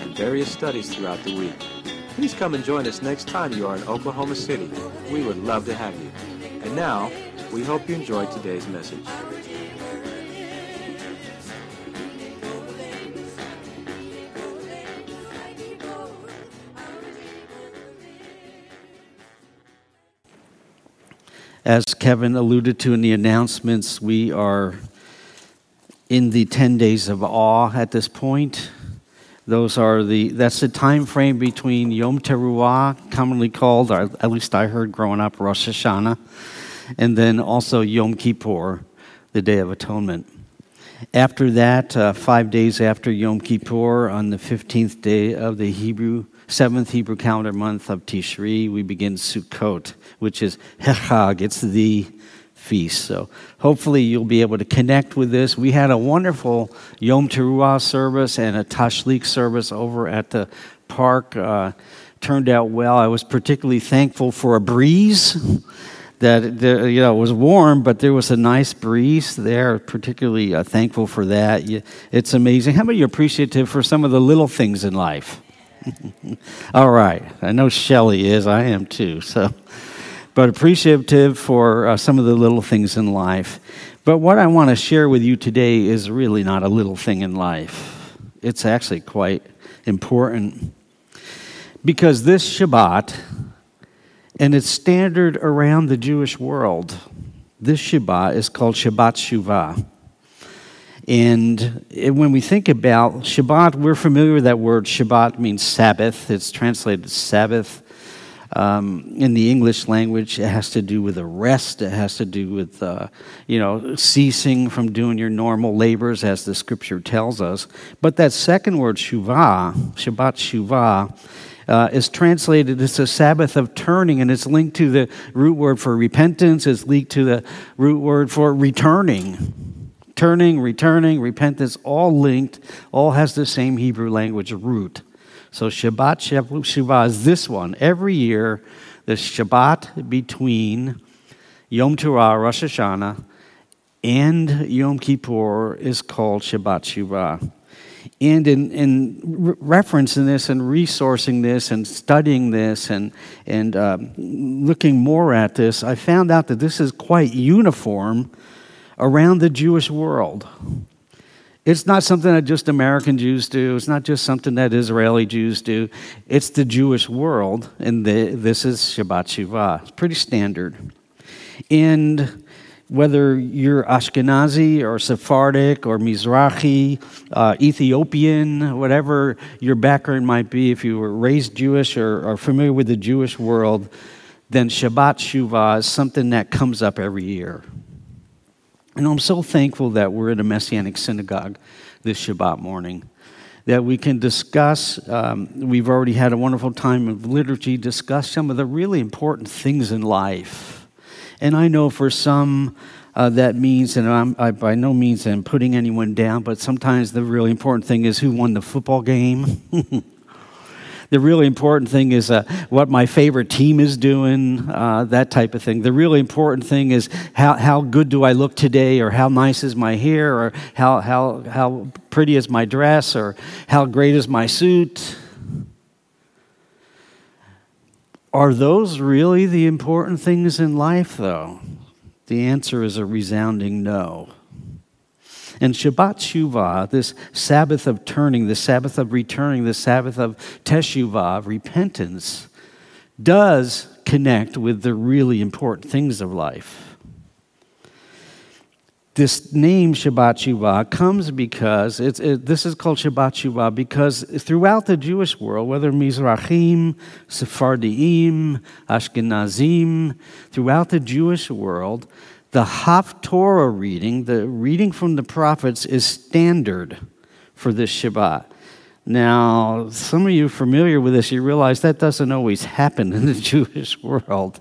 and various studies throughout the week. Please come and join us next time you are in Oklahoma City. We would love to have you. And now, we hope you enjoyed today's message. As Kevin alluded to in the announcements, we are in the 10 days of awe at this point. Those are the that's the time frame between Yom Teruah, commonly called, or at least I heard growing up, Rosh Hashanah, and then also Yom Kippur, the Day of Atonement. After that, uh, five days after Yom Kippur, on the 15th day of the Hebrew, seventh Hebrew calendar month of Tishri, we begin Sukkot, which is Hechag. It's the feast. So hopefully you'll be able to connect with this. We had a wonderful Yom Teruah service and a Tashlik service over at the park. Uh, turned out well. I was particularly thankful for a breeze. That you know it was warm, but there was a nice breeze there. Particularly uh, thankful for that. It's amazing. How many are appreciative for some of the little things in life? All right, I know Shelly is. I am too. So but appreciative for uh, some of the little things in life. But what I want to share with you today is really not a little thing in life, it's actually quite important. Because this Shabbat, and it's standard around the Jewish world, this Shabbat is called Shabbat Shuvah. And when we think about Shabbat, we're familiar with that word. Shabbat means Sabbath. It's translated Sabbath. Um, in the English language, it has to do with a rest. It has to do with, uh, you know, ceasing from doing your normal labors, as the scripture tells us. But that second word, shuvah, Shabbat shuvah, uh, is translated as a Sabbath of turning, and it's linked to the root word for repentance. It's linked to the root word for returning. Turning, returning, repentance, all linked, all has the same Hebrew language root. So Shabbat Shuvah is this one. Every year, the Shabbat between Yom Teruah, Rosh Hashanah, and Yom Kippur is called Shabbat Shuvah. And in, in referencing this and resourcing this and studying this and, and um, looking more at this, I found out that this is quite uniform around the Jewish world. It's not something that just American Jews do. It's not just something that Israeli Jews do. It's the Jewish world, and the, this is Shabbat Shuvah. It's pretty standard. And whether you're Ashkenazi or Sephardic or Mizrahi, uh, Ethiopian, whatever your background might be, if you were raised Jewish or are familiar with the Jewish world, then Shabbat Shuvah is something that comes up every year. And I'm so thankful that we're in a Messianic synagogue this Shabbat morning, that we can discuss. Um, we've already had a wonderful time of liturgy, discuss some of the really important things in life. And I know for some, uh, that means, and I'm, I by no means am putting anyone down, but sometimes the really important thing is who won the football game. The really important thing is uh, what my favorite team is doing, uh, that type of thing. The really important thing is how, how good do I look today, or how nice is my hair, or how, how, how pretty is my dress, or how great is my suit. Are those really the important things in life, though? The answer is a resounding no. And Shabbat Shuvah, this Sabbath of turning, the Sabbath of returning, the Sabbath of Teshuvah, of repentance, does connect with the really important things of life. This name Shabbat Shuvah comes because it's, it, this is called Shabbat Shuvah because throughout the Jewish world, whether Mizrahim, Sephardim, Ashkenazim, throughout the Jewish world, the Haftorah reading, the reading from the prophets, is standard for this Shabbat. Now, some of you familiar with this, you realize that doesn't always happen in the Jewish world.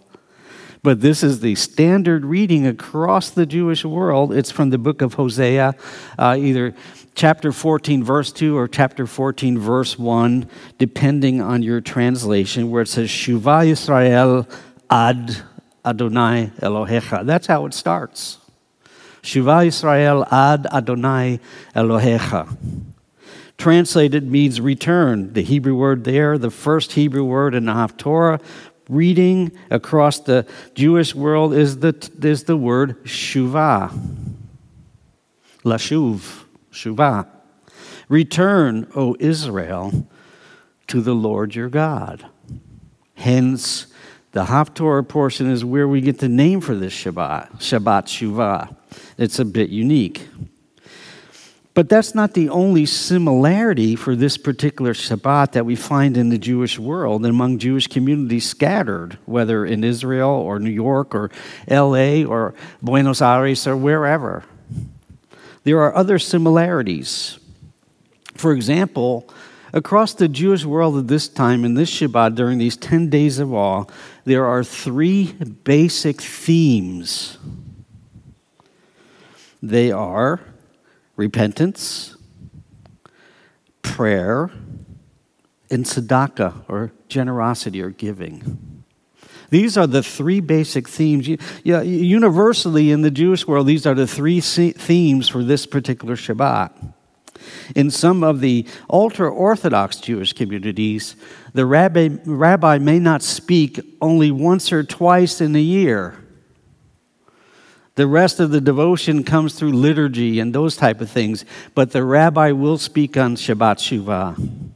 But this is the standard reading across the Jewish world. It's from the book of Hosea, uh, either chapter 14, verse 2, or chapter 14, verse 1, depending on your translation, where it says, Shuva Yisrael ad Adonai Elohecha. That's how it starts. Shuva Israel ad Adonai Elohecha. Translated means return. The Hebrew word there, the first Hebrew word in the Haftorah, reading across the Jewish world is the, is the word shuvah. Lashuv, shuvah. Return, O Israel, to the Lord your God. Hence, the Haftorah portion is where we get the name for this Shabbat, Shabbat Shuvah. It's a bit unique. But that's not the only similarity for this particular Shabbat that we find in the Jewish world and among Jewish communities scattered, whether in Israel or New York or LA or Buenos Aires or wherever. There are other similarities. For example, Across the Jewish world at this time, in this Shabbat, during these 10 days of awe, there are three basic themes. They are repentance, prayer, and tzedakah, or generosity or giving. These are the three basic themes. Yeah, universally in the Jewish world, these are the three themes for this particular Shabbat. In some of the ultra Orthodox Jewish communities, the rabbi, rabbi may not speak only once or twice in a year. The rest of the devotion comes through liturgy and those type of things, but the rabbi will speak on Shabbat Shuvah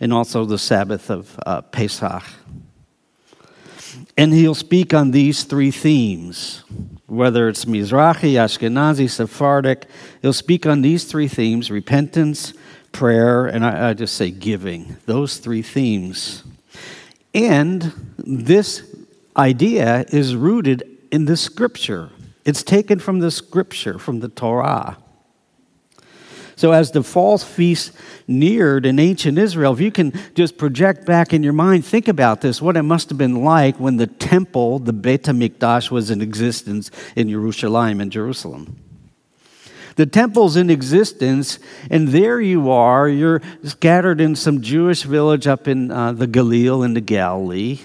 and also the Sabbath of uh, Pesach. And he'll speak on these three themes whether it's Mizrahi, Ashkenazi, Sephardic. He'll speak on these three themes repentance, prayer, and I, I just say giving. Those three themes. And this idea is rooted in the scripture, it's taken from the scripture, from the Torah. So, as the false feast neared in ancient Israel, if you can just project back in your mind, think about this what it must have been like when the temple, the Beit HaMikdash, was in existence in Jerusalem in Jerusalem. The temple's in existence, and there you are. You're scattered in some Jewish village up in uh, the Galil in the Galilee,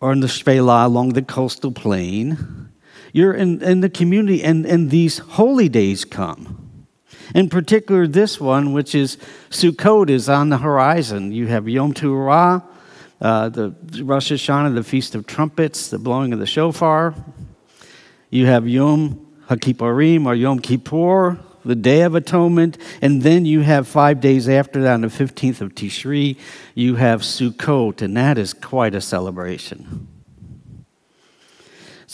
or in the Shpela along the coastal plain. You're in, in the community, and, and these holy days come. In particular, this one, which is Sukkot, is on the horizon. You have Yom Teruah, uh, the Rosh Hashanah, the Feast of Trumpets, the blowing of the shofar. You have Yom HaKippurim or Yom Kippur, the Day of Atonement, and then you have five days after that, on the 15th of Tishri, you have Sukkot, and that is quite a celebration.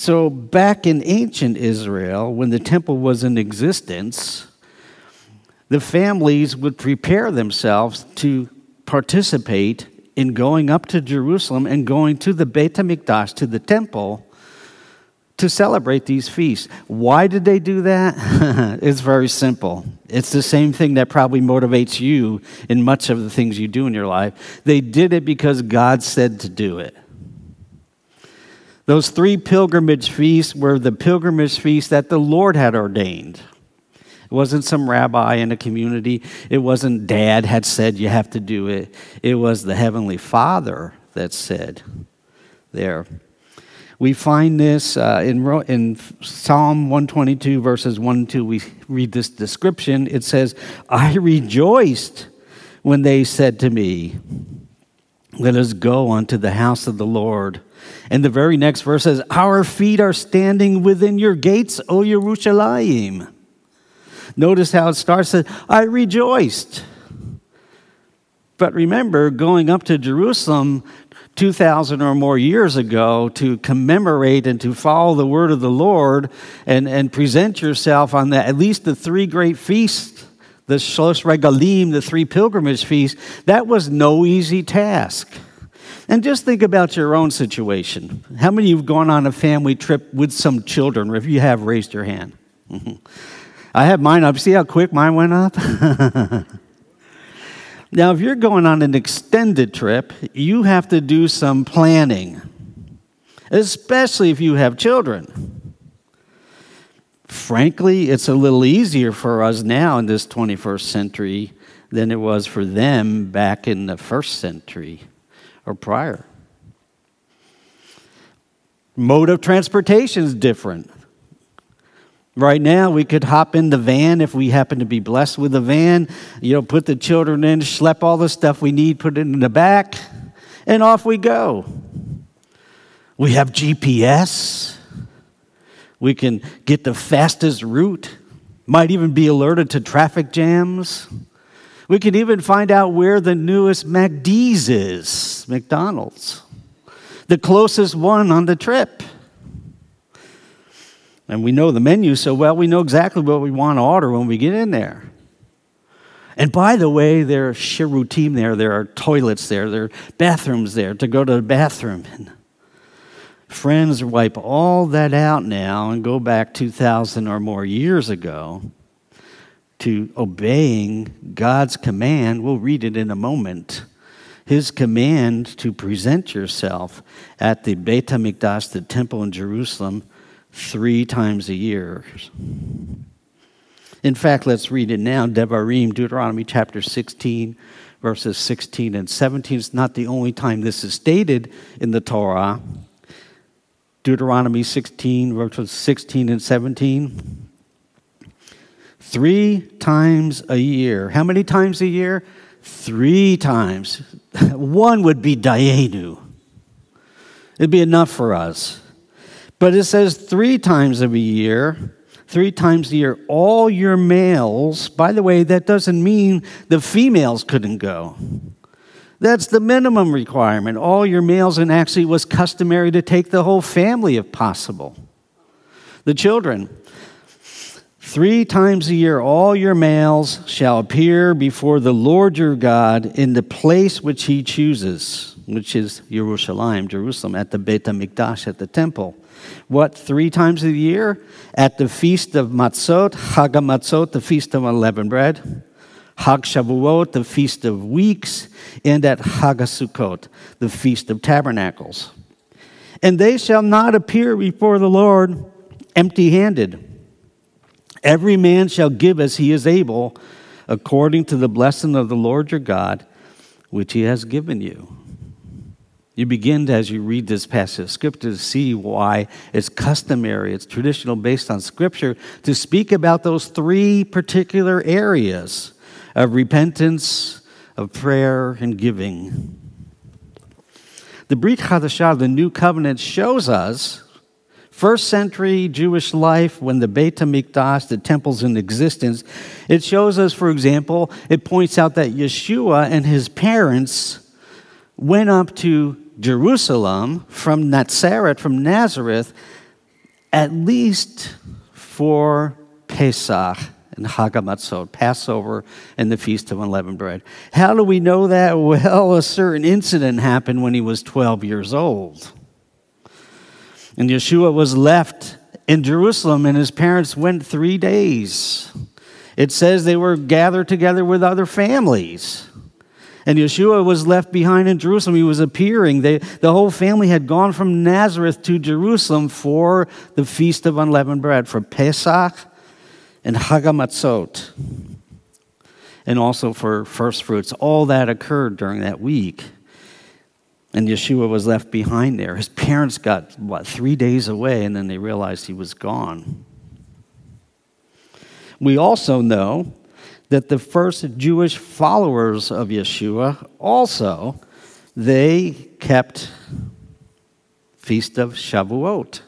So, back in ancient Israel, when the temple was in existence, the families would prepare themselves to participate in going up to Jerusalem and going to the Beit HaMikdash, to the temple, to celebrate these feasts. Why did they do that? it's very simple. It's the same thing that probably motivates you in much of the things you do in your life. They did it because God said to do it. Those three pilgrimage feasts were the pilgrimage feasts that the Lord had ordained. It wasn't some rabbi in a community. It wasn't dad had said you have to do it. It was the Heavenly Father that said there. We find this uh, in, in Psalm 122, verses 1 and 2. We read this description. It says, I rejoiced when they said to me, Let us go unto the house of the Lord. And the very next verse says, Our feet are standing within your gates, O Yerushalayim. Notice how it starts I rejoiced. But remember, going up to Jerusalem 2,000 or more years ago to commemorate and to follow the word of the Lord and, and present yourself on the, at least the three great feasts, the Shlosh Regalim, the three pilgrimage feasts, that was no easy task. And just think about your own situation. How many of you have gone on a family trip with some children? If you have, raised your hand. I have mine up. See how quick mine went up? Now, if you're going on an extended trip, you have to do some planning, especially if you have children. Frankly, it's a little easier for us now in this 21st century than it was for them back in the first century or prior. Mode of transportation is different. Right now, we could hop in the van if we happen to be blessed with a van, you know, put the children in, schlep all the stuff we need, put it in the back, and off we go. We have GPS. We can get the fastest route, might even be alerted to traffic jams. We can even find out where the newest McD's is, McDonald's, the closest one on the trip. And we know the menu so well, we know exactly what we want to order when we get in there. And by the way, there's shirutim there, there are toilets there, there are bathrooms there to go to the bathroom. And friends wipe all that out now and go back 2,000 or more years ago to obeying God's command. We'll read it in a moment. His command to present yourself at the Beit HaMikdash, the temple in Jerusalem, three times a year. In fact, let's read it now Devarim, Deuteronomy chapter 16, verses 16 and 17. It's not the only time this is stated in the Torah. Deuteronomy 16, verses 16 and 17. Three times a year. How many times a year? Three times. One would be Dayenu. It'd be enough for us. But it says three times of a year, three times a year, all your males, by the way, that doesn't mean the females couldn't go. That's the minimum requirement. All your males, and actually was customary to take the whole family if possible. The children. Three times a year, all your males shall appear before the Lord your God in the place which he chooses, which is Jerusalem, Jerusalem, at the Beit HaMikdash, at the temple. What, three times a year? At the feast of Matzot, Chag Matzot, the feast of unleavened bread, Hag Shavuot, the feast of weeks, and at Sukkot, the feast of tabernacles. And they shall not appear before the Lord empty handed. Every man shall give as he is able, according to the blessing of the Lord your God, which he has given you. You begin to, as you read this passage of Scripture to see why it's customary, it's traditional based on Scripture to speak about those three particular areas of repentance, of prayer, and giving. The Brit Chadashah, the New Covenant, shows us first century Jewish life when the Beit HaMikdash, the temple's in existence. It shows us, for example, it points out that Yeshua and his parents went up to Jerusalem from Nazareth, from Nazareth, at least for Pesach and Hagamatzot, Passover and the Feast of Unleavened Bread. How do we know that? Well, a certain incident happened when he was 12 years old. And Yeshua was left in Jerusalem, and his parents went three days. It says they were gathered together with other families. And Yeshua was left behind in Jerusalem. He was appearing. They, the whole family had gone from Nazareth to Jerusalem for the Feast of Unleavened Bread, for Pesach and Hagamatzot, and also for first fruits. All that occurred during that week. And Yeshua was left behind there. His parents got, what, three days away, and then they realized he was gone. We also know that the first Jewish followers of Yeshua also they kept feast of Shavuot.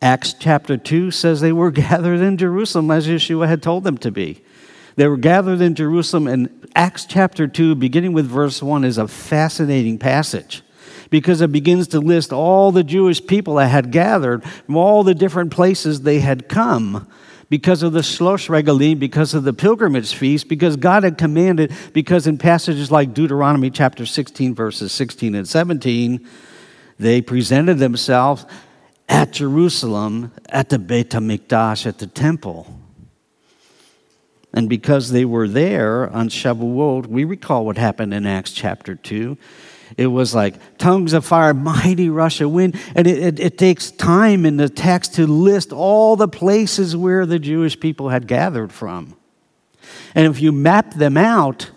Acts chapter 2 says they were gathered in Jerusalem as Yeshua had told them to be. They were gathered in Jerusalem, and Acts chapter 2, beginning with verse 1, is a fascinating passage because it begins to list all the Jewish people that had gathered from all the different places they had come because of the Shlosh Regalim, because of the pilgrimage feast, because God had commanded, because in passages like Deuteronomy chapter 16, verses 16 and 17, they presented themselves at Jerusalem, at the Beit HaMikdash, at the temple. And because they were there on Shavuot, we recall what happened in Acts chapter 2. It was like tongues of fire, mighty rush of wind. And it, it, it, takes time in the text to list all the places where the Jewish people had gathered from. And if you map them out,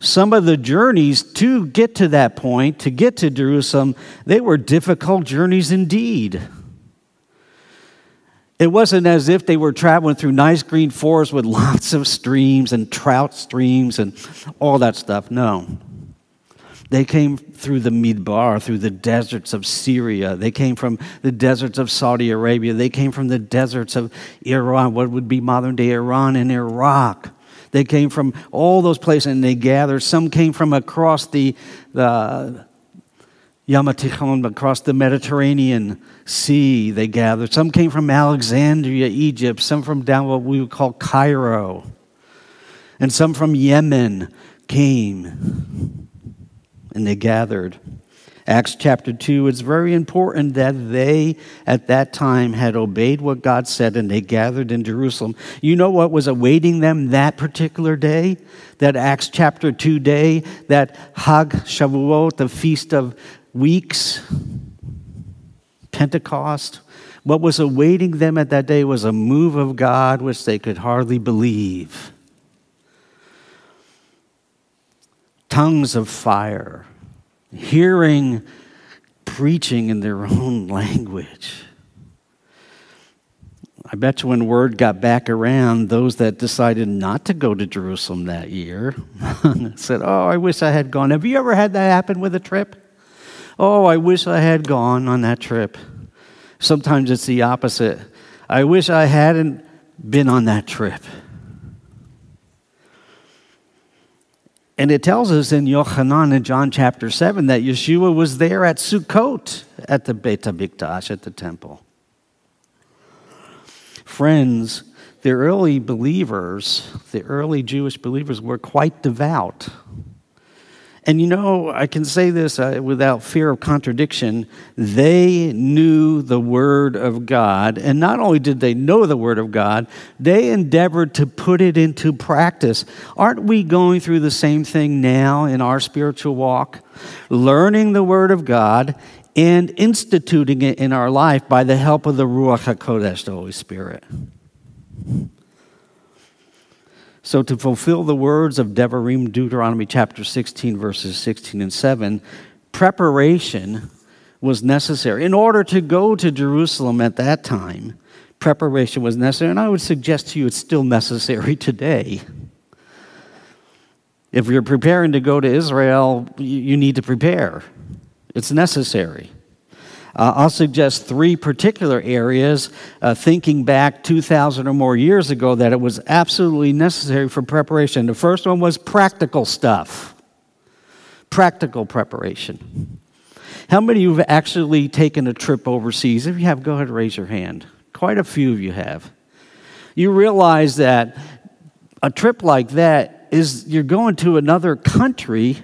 some of the journeys to get to that point, to get to Jerusalem, they were difficult journeys indeed. It wasn't as if they were traveling through nice green forests with lots of streams and trout streams and all that stuff. No. They came through the Midbar, through the deserts of Syria. They came from the deserts of Saudi Arabia. They came from the deserts of Iran, what would be modern day Iran and Iraq. They came from all those places and they gathered. Some came from across the, the Yamatichon, across the Mediterranean Sea, they gathered. Some came from Alexandria, Egypt. Some from down what we would call Cairo. And some from Yemen came and they gathered. Acts chapter 2, it's very important that they at that time had obeyed what God said and they gathered in Jerusalem. You know what was awaiting them that particular day? That Acts chapter 2 day, that Hag Shavuot, the Feast of Weeks, Pentecost. What was awaiting them at that day was a move of God which they could hardly believe. Tongues of fire hearing preaching in their own language. I bet you when word got back around, those that decided not to go to Jerusalem that year said, Oh, I wish I had gone. Have you ever had that happen with a trip? Oh, I wish I had gone on that trip. Sometimes it's the opposite. I wish I hadn't been on that trip. And it tells us in Yochanan in John chapter 7 that Yeshua was there at Sukkot at the Beit HaMikdash, at the temple. Friends, the early believers, the early Jewish believers, were quite devout. And you know, I can say this uh, without fear of contradiction. They knew the Word of God. And not only did they know the Word of God, they endeavored to put it into practice. Aren't we going through the same thing now in our spiritual walk? Learning the Word of God and instituting it in our life by the help of the Ruach HaKodesh, the Holy Spirit. So, to fulfill the words of Devarim, Deuteronomy chapter 16, verses 16 and 7, preparation was necessary. In order to go to Jerusalem at that time, preparation was necessary. And I would suggest to you it's still necessary today. If you're preparing to go to Israel, you need to prepare, it's necessary. Uh, I'll suggest three particular areas, uh, thinking back 2,000 or more years ago, that it was absolutely necessary for preparation. The first one was practical stuff, practical preparation. How many of you have actually taken a trip overseas? If you have, go ahead and raise your hand. Quite a few of you have. You realize that a trip like that is you're going to another country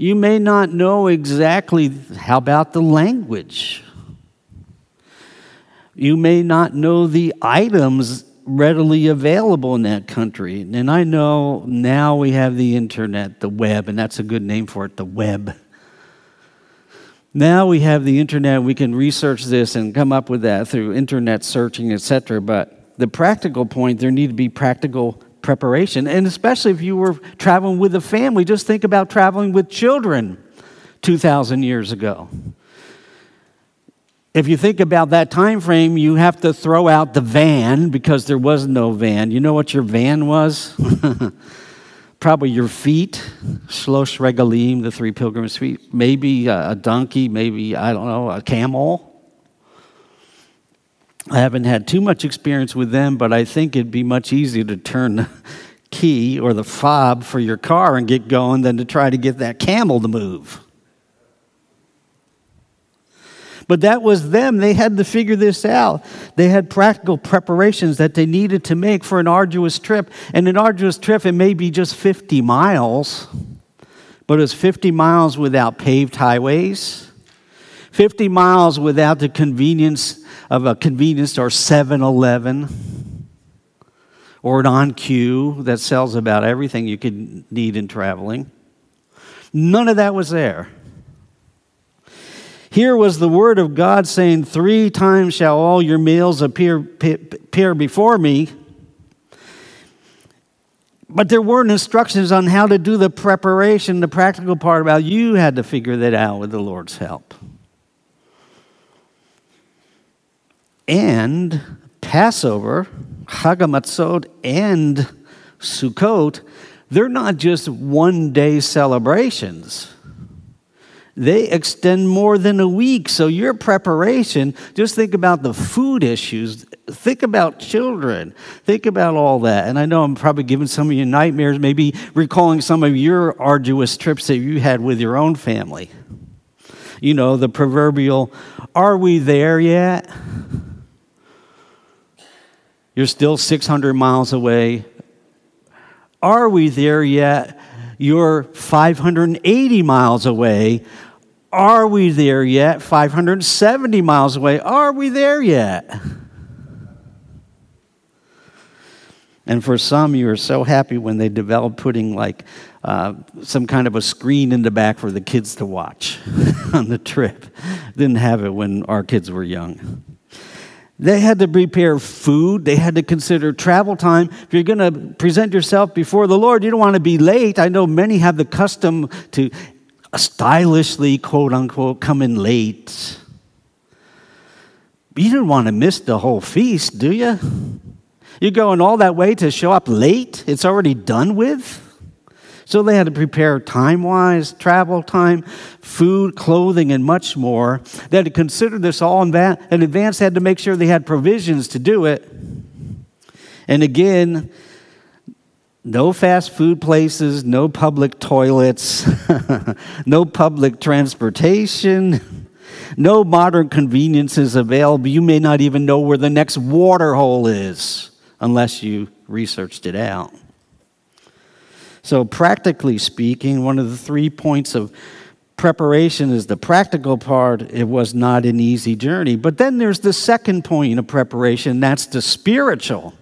you may not know exactly how about the language. You may not know the items readily available in that country. And I know now we have the internet, the web, and that's a good name for it, the web. Now we have the internet, we can research this and come up with that through internet searching, etc. But the practical point, there need to be practical preparation. And especially if you were traveling with a family, just think about traveling with children 2,000 years ago. If you think about that time frame, you have to throw out the van because there was no van. You know what your van was? Probably your feet, shlosh regalim, the three pilgrims' feet. Maybe a donkey, maybe, I don't know, a camel. I haven't had too much experience with them, but I think it'd be much easier to turn the key or the fob for your car and get going than to try to get that camel to move. But that was them. They had to figure this out. They had practical preparations that they needed to make for an arduous trip. And an arduous trip, it may be just 50 miles, but it's 50 miles without paved highways, 50 miles without the convenience of a convenience store 7 Eleven or an OnCue that sells about everything you could need in traveling. None of that was there. Here was the word of God saying, Three times shall all your meals appear, appear before me. But there weren't instructions on how to do the preparation, the practical part about you had to figure that out with the Lord's help. And Passover, Hagamatzot, and Sukkot, they're not just one day celebrations they extend more than a week. So, your preparation, just think about the food issues, think about children, think about all that. And I know I'm probably giving some of you nightmares, maybe recalling some of your arduous trips that you had with your own family. You know, the proverbial, are we there yet? You're still 600 miles away. Are we there yet? You're 580 miles away. Are we there yet? 570 miles away. Are we there yet? And for some, you are so happy when they develop putting like uh, some kind of a screen in the back for the kids to watch on the trip. Didn't have it when our kids were young. They had to prepare food. They had to consider travel time. If you're going to present yourself before the Lord, you don't want to be late. I know many have the custom to stylishly, quote unquote, come in late. You don't want to miss the whole feast, do you? You're going all that way to show up late? It's already done with? So they had to prepare time wise, travel time, food, clothing, and much more. They had to consider this all in, advance, they had to make sure they had provisions to do it. And again, no fast food places, no public toilets, no public transportation, no modern conveniences available. You may not even know where the next water hole is unless you researched it out. So, practically speaking, one of the three points of preparation is the practical part. It was not an easy journey. But then there's the second point of preparation that's the spiritual.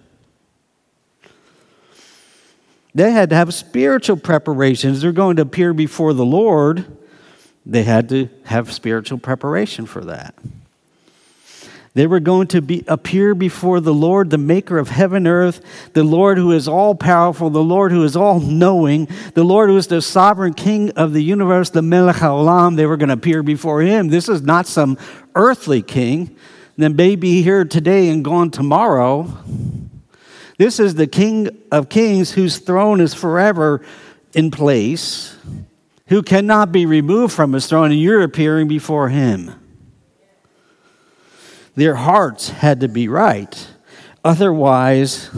They had to have spiritual preparations. They're going to appear before the Lord. They had to have spiritual preparation for that. They were going to be, appear before the Lord, the maker of heaven and earth, the Lord who is all powerful, the Lord who is all knowing, the Lord who is the sovereign king of the universe, the Melech HaOlam. They were going to appear before him. This is not some earthly king that may be here today and gone tomorrow. This is the King of Kings whose throne is forever in place, who cannot be removed from his throne, and you're appearing before him. Their hearts had to be right. Otherwise,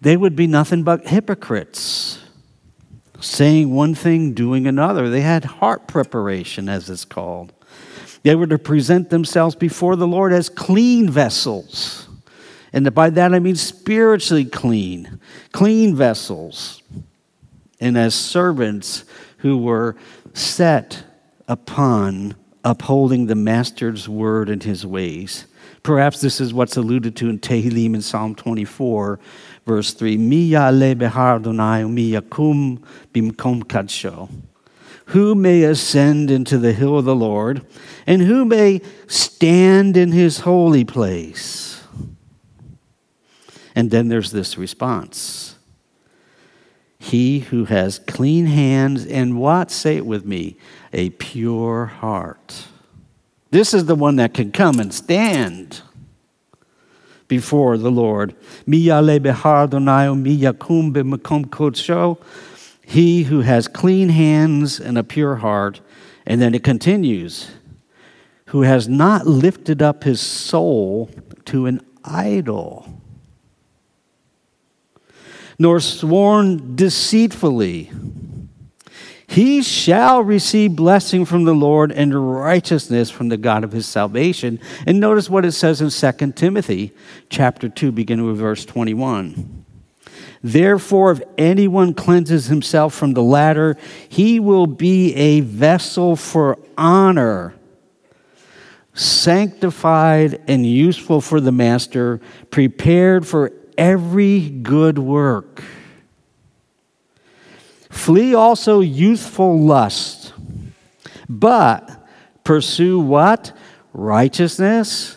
they would be nothing but hypocrites, saying one thing, doing another. They had heart preparation, as it's called. They were to present themselves before the Lord as clean vessels. And by that I mean spiritually clean, clean vessels, and as servants who were set upon upholding the master's word and his ways. Perhaps this is what's alluded to in Tehillim in Psalm 24, verse 3. kadsho. Who may ascend into the hill of the Lord, and who may stand in his holy place? And then there's this response He who has clean hands and what? Say it with me a pure heart. This is the one that can come and stand before the Lord. He who has clean hands and a pure heart. And then it continues, who has not lifted up his soul to an idol, nor sworn deceitfully he shall receive blessing from the Lord and righteousness from the God of his salvation. And notice what it says in 2 Timothy chapter 2, beginning with verse 21. Therefore, if anyone cleanses himself from the latter, he will be a vessel for honor, sanctified and useful for the master, prepared for every good work. Flee also youthful lust, but pursue what? Righteousness,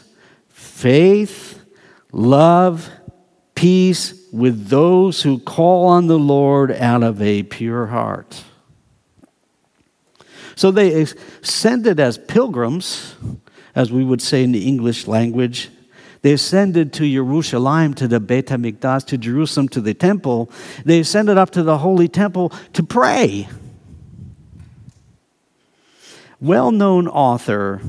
faith, love, peace with those who call on the Lord out of a pure heart. So they ascended as pilgrims, as we would say in the English language. They ascended to Jerusalem, to the Beit HaMikdash, to Jerusalem, to the temple. They ascended up to the holy temple to pray. Well known author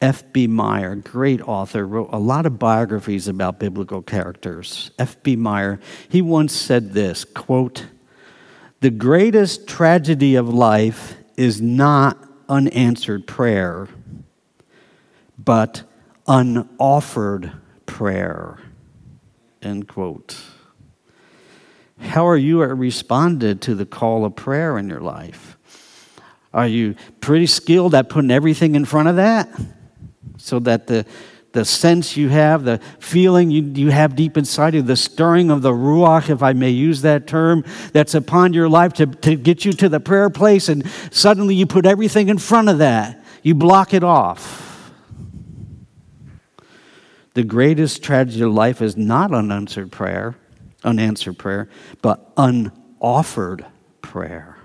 F.B. Meyer, great author, wrote a lot of biographies about biblical characters. F.B. Meyer, he once said this quote, The greatest tragedy of life is not unanswered prayer, but unoffered prayer. End quote. How are you responded to the call of prayer in your life? Are you pretty skilled at putting everything in front of that? so that the, the sense you have, the feeling you, you have deep inside you, the stirring of the Ruach, if I may use that term, that's upon your life to, to get you to the prayer place, and suddenly you put everything in front of that. You block it off. The greatest tragedy of life is not unanswered prayer, unanswered prayer, but unoffered prayer.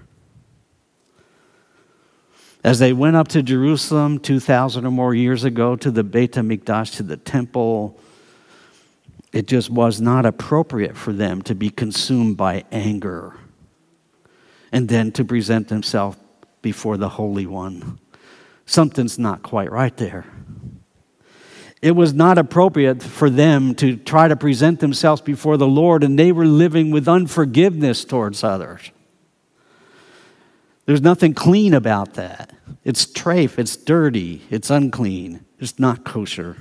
As they went up to Jerusalem 2,000 or more years ago to the Beit HaMikdash, to the temple, it just was not appropriate for them to be consumed by anger and then to present themselves before the Holy One. Something's not quite right there. It was not appropriate for them to try to present themselves before the Lord, and they were living with unforgiveness towards others. There's nothing clean about that. It's trafe, it's dirty, it's unclean, it's not kosher.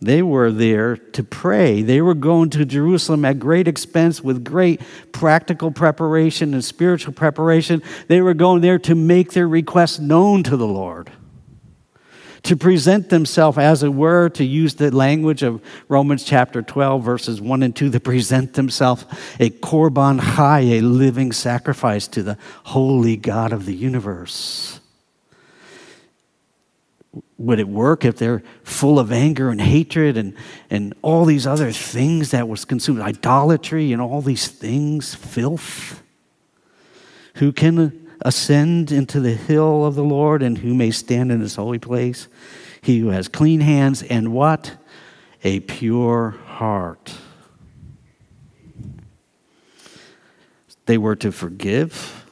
They were there to pray. They were going to Jerusalem at great expense with great practical preparation and spiritual preparation. They were going there to make their requests known to the Lord to present themselves, as it were, to use the language of Romans chapter 12, verses 1 and 2, to present themselves a korban chai, a living sacrifice to the holy God of the universe. Would it work if they're full of anger and hatred and, and all these other things that was consumed, idolatry and all these things, filth? Who can ascend into the hill of the Lord and who may stand in his holy place? He who has clean hands and what? A pure heart. They were to forgive.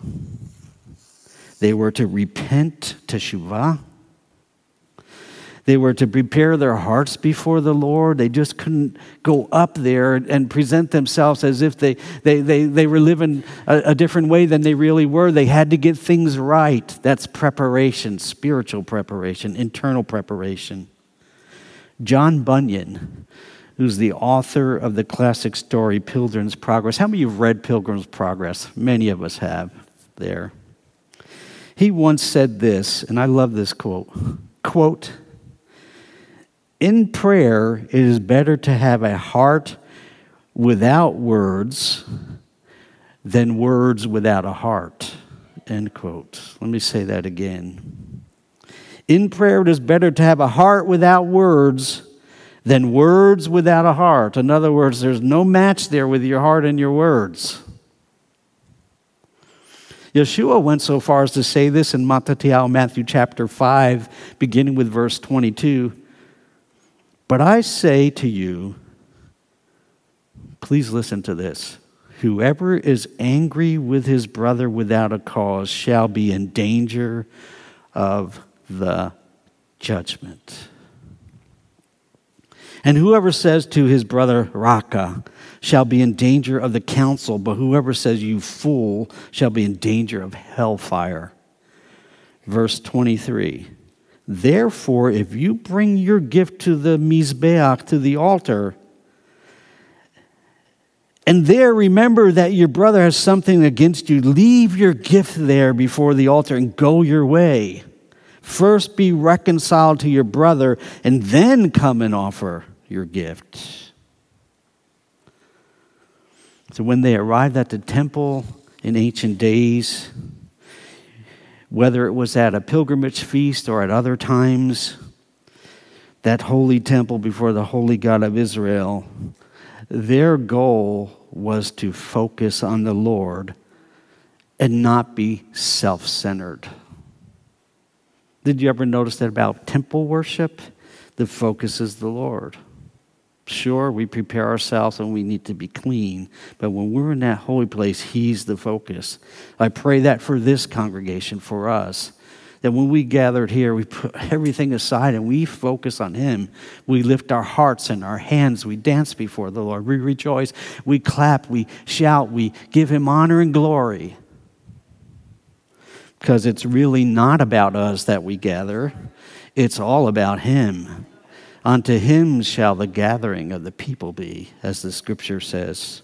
They were to repent, to teshuvah. They were to prepare their hearts before the Lord. They just couldn't go up there and present themselves as if they, they, they, they were living a, a different way than they really were. They had to get things right. That's preparation, spiritual preparation, internal preparation. John Bunyan, who's the author of the classic story Pilgrim's Progress. How many of you have read Pilgrim's Progress? Many of us have there. He once said this, and I love this quote. Quote, in prayer, it is better to have a heart without words than words without a heart. End quote. Let me say that again. In prayer, it is better to have a heart without words than words without a heart. In other words, there's no match there with your heart and your words. Yeshua went so far as to say this in Matthew chapter 5, beginning with verse 22. But I say to you, please listen to this. Whoever is angry with his brother without a cause shall be in danger of the judgment. And whoever says to his brother, Raca, shall be in danger of the council, but whoever says, You fool, shall be in danger of hellfire. Verse 23. Therefore, if you bring your gift to the Mizbeach, to the altar, and there remember that your brother has something against you, leave your gift there before the altar and go your way. First be reconciled to your brother, and then come and offer your gift. So when they arrived at the temple in ancient days, whether it was at a pilgrimage feast or at other times, that holy temple before the holy God of Israel, their goal was to focus on the Lord and not be self centered. Did you ever notice that about temple worship? The focus is the Lord. Sure, we prepare ourselves and we need to be clean, but when we're in that holy place, He's the focus. I pray that for this congregation, for us, that when we gathered here, we put everything aside and we focus on Him. We lift our hearts and our hands, we dance before the Lord, we rejoice, we clap, we shout, we give Him honor and glory. Because it's really not about us that we gather, it's all about Him. Unto him shall the gathering of the people be, as the scripture says.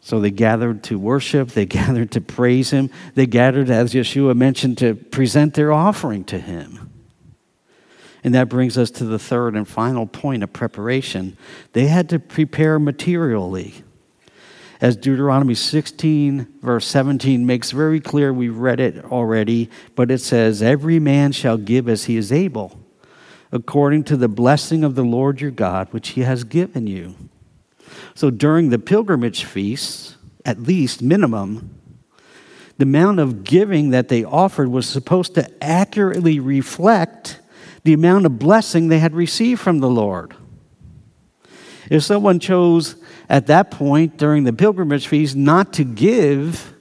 So they gathered to worship, they gathered to praise him, they gathered, as Yeshua mentioned, to present their offering to him. And that brings us to the third and final point of preparation. They had to prepare materially. As Deuteronomy 16, verse 17 makes very clear, we've read it already, but it says, Every man shall give as he is able according to the blessing of the Lord your God, which he has given you. So during the pilgrimage feasts, at least minimum, the amount of giving that they offered was supposed to accurately reflect the amount of blessing they had received from the Lord. If someone chose at that point during the pilgrimage feast not to give,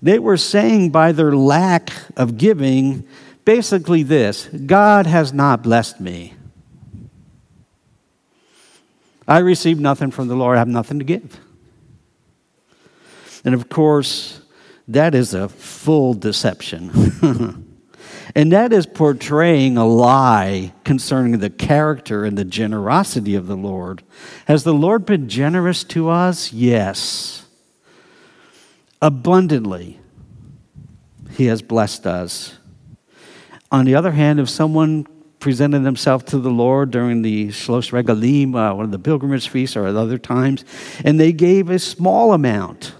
they were saying by their lack of giving basically this God has not blessed me. I receive nothing from the Lord, I have nothing to give. And of course, that is a full deception. and that is portraying a lie concerning the character and the generosity of the Lord. Has the Lord been generous to us? Yes. Abundantly, He has blessed us. On the other hand, if someone presented themselves to the Lord during the Shlosh Regalim, uh, one of the pilgrimage feasts, or at other times, and they gave a small amount,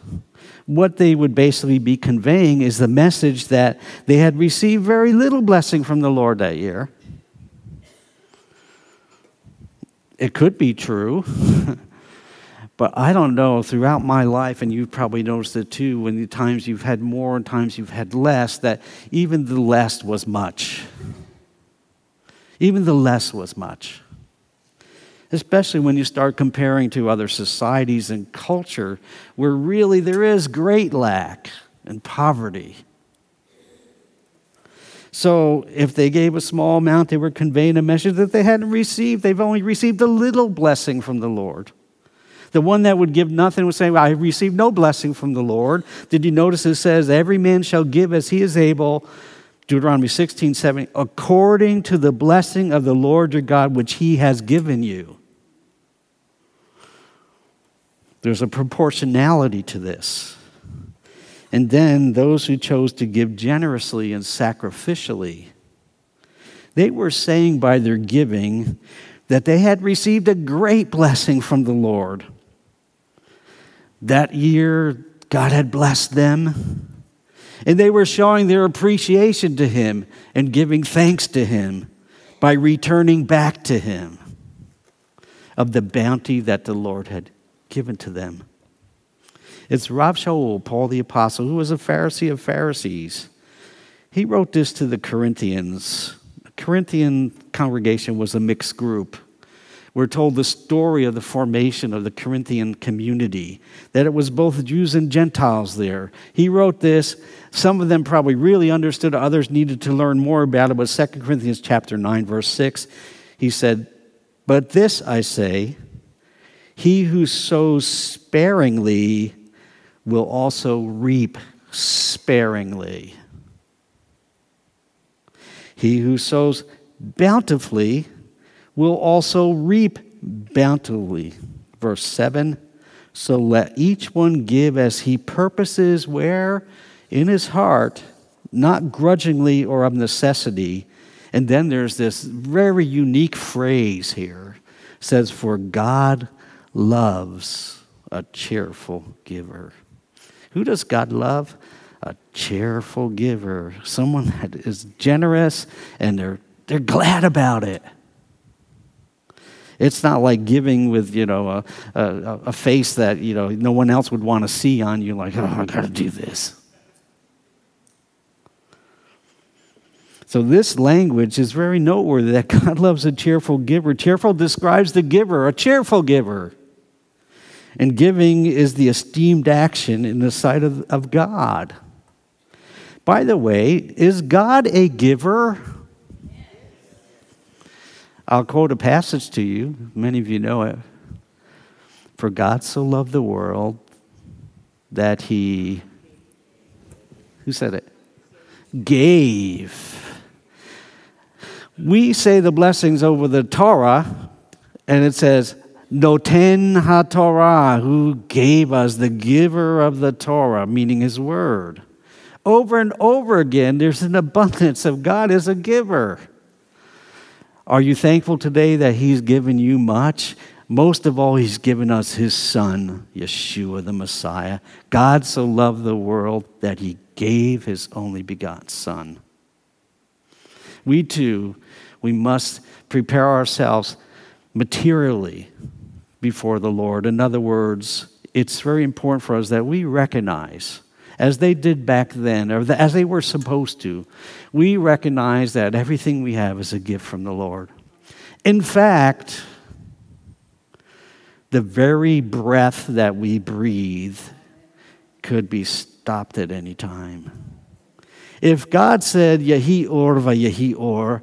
what they would basically be conveying is the message that they had received very little blessing from the Lord that year. It could be true. But I don't know, throughout my life, and you've probably noticed it too, when the times you've had more and times you've had less, that even the less was much. Even the less was much. Especially when you start comparing to other societies and culture where really there is great lack and poverty. So, if they gave a small amount, they were conveying a message that they hadn't received. They've only received a little blessing from the Lord. The one that would give nothing would say, I received no blessing from the Lord. Did you notice it says, Every man shall give as he is able, Deuteronomy 16, 7, according to the blessing of the Lord your God, which he has given you. There's a proportionality to this. And then those who chose to give generously and sacrificially, they were saying by their giving that they had received a great blessing from the Lord. That year, God had blessed them, and they were showing their appreciation to Him and giving thanks to Him by returning back to Him of the bounty that the Lord had given to them. It's Rav Shaul, Paul the Apostle, who was a Pharisee of Pharisees. He wrote this to the Corinthians. The Corinthian congregation was a mixed group. We're told the story of the formation of the Corinthian community, that it was both Jews and Gentiles there. He wrote this. Some of them probably really understood, others needed to learn more about it. But 2 Corinthians chapter 9, verse 6, he said, But this I say, he who sows sparingly will also reap sparingly. He who sows bountifully will also reap bountifully. Verse 7 So let each one give as he purposes, where? In his heart, not grudgingly or of necessity. And then there's this very unique phrase here it says, For God loves a cheerful giver. Who does God love? A cheerful giver, someone that is generous and they're, they're glad about it. It's not like giving with, you know, a, a, a face that, you know, no one else would want to see on you, like, oh, I got to do this. So, this language is very noteworthy that God loves a cheerful giver. Cheerful describes the giver, a cheerful giver. And giving is the esteemed action in the sight of, of God. By the way, is God a giver? I'll quote a passage to you. Many of you know it. For God so loved the world that he, who said it? Gave. We say the blessings over the Torah, and it says, Noten HaTorah, who gave us the giver of the Torah, meaning his word. Over and over again, there's an abundance of God as a giver. Are you thankful today that he's given you much? Most of all, he's given us his son, Yeshua the Messiah. God so loved the world that he gave his only begotten son. We too, we must prepare ourselves materially before the Lord. In other words, it's very important for us that we recognize, as they did back then, or as they were supposed to, we recognize that everything we have is a gift from the Lord. In fact, the very breath that we breathe could be stopped at any time. If God said, Yehi or va or,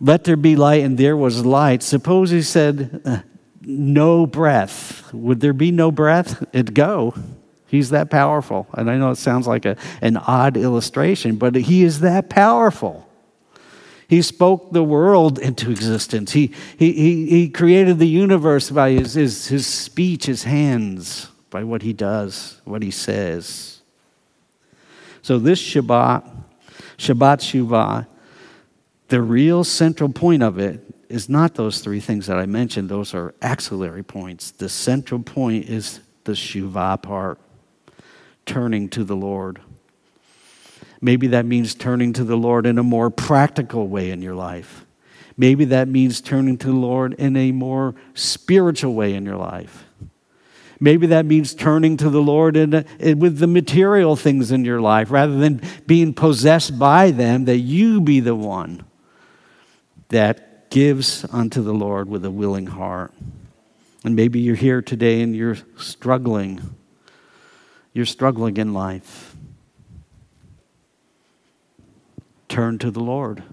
let there be light, and there was light, suppose He said, uh, no breath. Would there be no breath? It'd go. He's that powerful. And I know it sounds like a, an odd illustration, but he is that powerful. He spoke the world into existence. He, he, he, he created the universe by his, his, his speech, his hands, by what he does, what he says. So, this Shabbat, Shabbat Shuvah, the real central point of it is not those three things that I mentioned. Those are axillary points. The central point is the Shuvah part, turning to the Lord. Maybe that means turning to the Lord in a more practical way in your life. Maybe that means turning to the Lord in a more spiritual way in your life. Maybe that means turning to the Lord in a, in, with the material things in your life rather than being possessed by them, that you be the one that gives unto the Lord with a willing heart. And maybe you're here today and you're struggling. You're struggling in life. Turn to the Lord.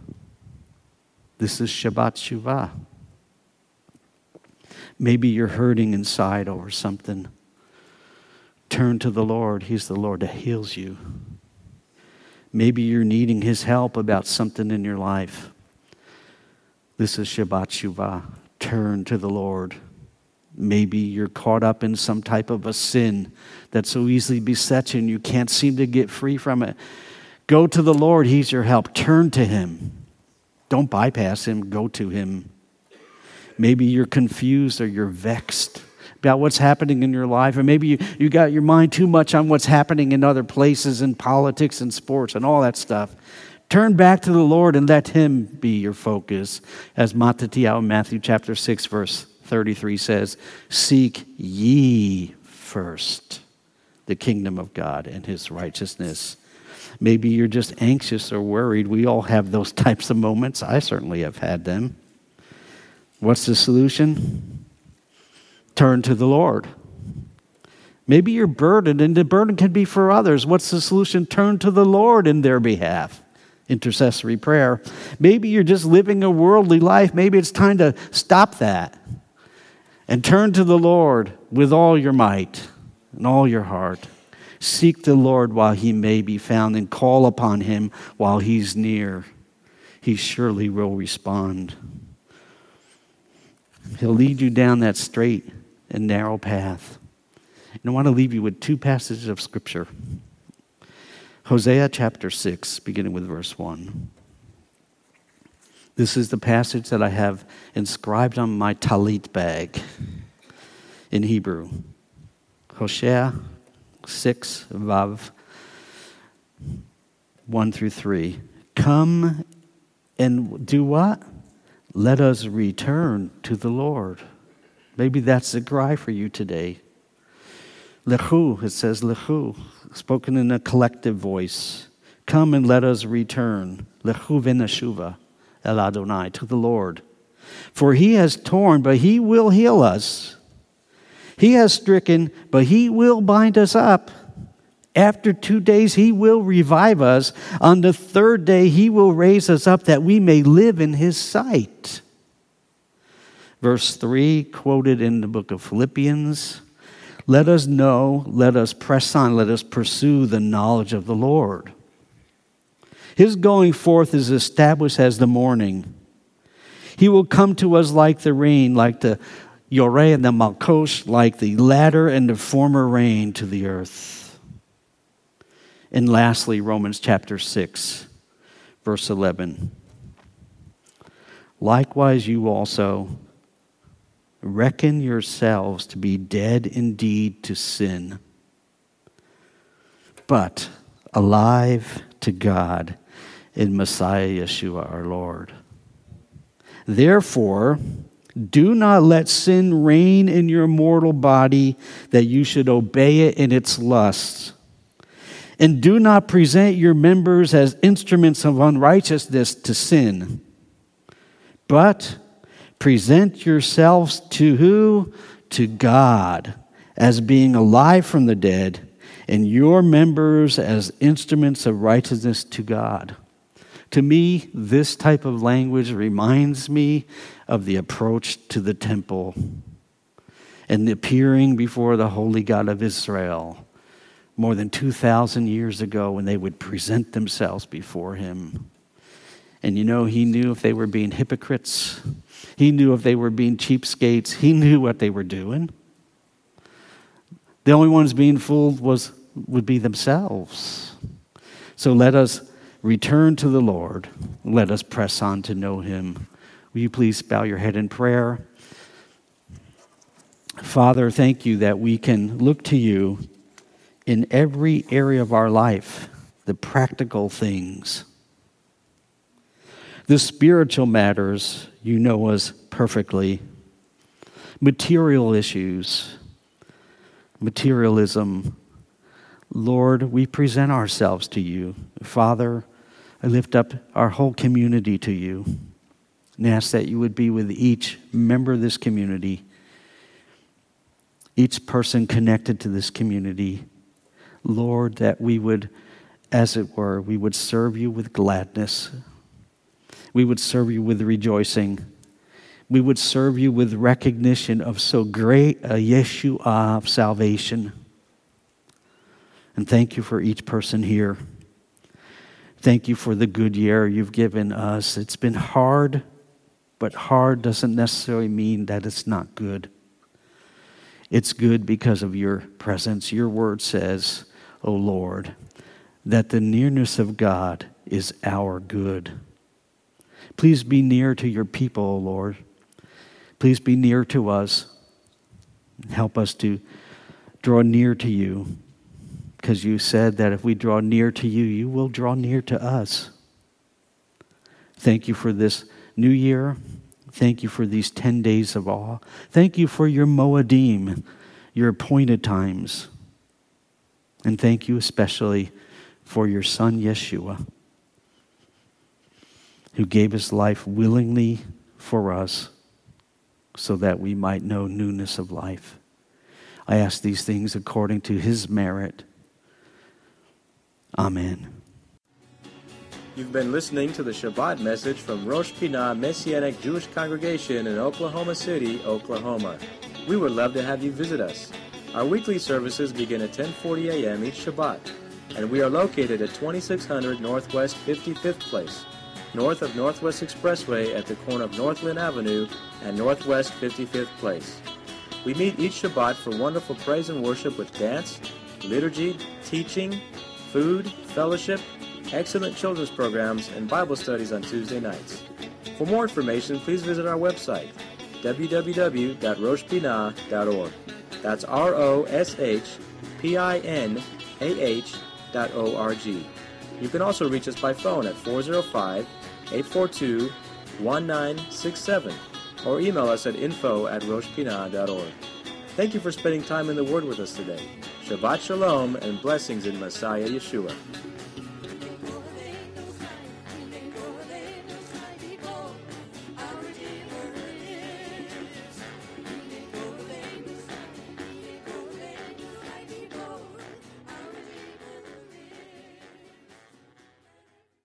This is Shabbat Shuvah. Maybe you're hurting inside over something. Turn to the Lord. He's the Lord that heals you. Maybe you're needing His help about something in your life. This is Shabbat Shuvah. Turn to the Lord. Maybe you're caught up in some type of a sin that so easily besets you and you can't seem to get free from it. Go to the Lord. He's your help. Turn to Him. Don't bypass Him. Go to Him. Maybe you're confused or you're vexed about what's happening in your life, or maybe you, you got your mind too much on what's happening in other places in politics and sports and all that stuff. Turn back to the Lord and let Him be your focus. As Mattityahu in Matthew chapter 6, verse 33 says, Seek ye first the kingdom of God and His righteousness. Maybe you're just anxious or worried. We all have those types of moments. I certainly have had them. What's the solution? Turn to the Lord. Maybe you're burdened, and the burden can be for others. What's the solution? Turn to the Lord in their behalf intercessory prayer. Maybe you're just living a worldly life. Maybe it's time to stop that and turn to the Lord with all your might and all your heart. Seek the Lord while he may be found and call upon him while he's near. He surely will respond. He'll lead you down that straight and narrow path. And I want to leave you with two passages of Scripture. Hosea chapter 6, beginning with verse 1. This is the passage that I have inscribed on my talit bag. in Hebrew. Hosea 6, Vav 1 through 3. Come and do what? Let us return to the Lord. Maybe that's the cry for you today. Lechu, it says lechu, spoken in a collective voice. Come and let us return. Lechu v'neshuva el Adonai, to the Lord. For he has torn, but he will heal us. He has stricken, but he will bind us up. After two days, he will revive us. On the third day, he will raise us up that we may live in his sight. Verse 3, quoted in the book of Philippians let us know, let us press on, let us pursue the knowledge of the Lord. His going forth is established as the morning. He will come to us like the rain, like the Yoreh and the Malkosh, like the latter and the former rain to the earth. And lastly, Romans chapter 6, verse 11. Likewise, you also reckon yourselves to be dead indeed to sin, but alive to God in Messiah Yeshua our Lord. Therefore, do not let sin reign in your mortal body that you should obey it in its lusts. And do not present your members as instruments of unrighteousness to sin, but present yourselves to who? To God as being alive from the dead, and your members as instruments of righteousness to God. To me, this type of language reminds me of the approach to the temple and the appearing before the holy God of Israel more than 2,000 years ago when they would present themselves before him. And you know, he knew if they were being hypocrites, he knew if they were being cheapskates, he knew what they were doing. The only ones being fooled was, would be themselves. So let us return to the Lord. Let us press on to know him. Will you please bow your head in prayer? Father, thank you that we can look to you in every area of our life, the practical things. The spiritual matters, you know us perfectly. Material issues, materialism. Lord, we present ourselves to you. Father, I lift up our whole community to you and ask that you would be with each member of this community, each person connected to this community. Lord, that we would, as it were, we would serve you with gladness. We would serve you with rejoicing. We would serve you with recognition of so great a Yeshua of salvation. And thank you for each person here. Thank you for the good year you've given us. It's been hard, but hard doesn't necessarily mean that it's not good. It's good because of your presence. Your word says, O Lord, that the nearness of God is our good. Please be near to your people, O Lord. Please be near to us. Help us to draw near to you because you said that if we draw near to you, you will draw near to us. Thank you for this new year. Thank you for these 10 days of awe. Thank you for your Moedim, your appointed times. And thank you especially for your son, Yeshua, who gave his life willingly for us so that we might know newness of life. I ask these things according to his merit Amen. You've been listening to the Shabbat message from Rosh Pinah Messianic Jewish Congregation in Oklahoma City, Oklahoma. We would love to have you visit us. Our weekly services begin at 10:40 a.m. each Shabbat, and we are located at 2600 Northwest 55th Place, north of Northwest Expressway at the corner of Northland Avenue and Northwest 55th Place. We meet each Shabbat for wonderful praise and worship with dance, liturgy, teaching, food, fellowship, excellent children's programs, and Bible studies on Tuesday nights. For more information, please visit our website, www.roshpinah.org. That's R O S H P I N A H dot O R G. You can also reach us by phone at 405 842 1967 or email us at info at roshpinah.org. Thank you for spending time in the Word with us today. Shabbat Shalom and blessings in Messiah Yeshua.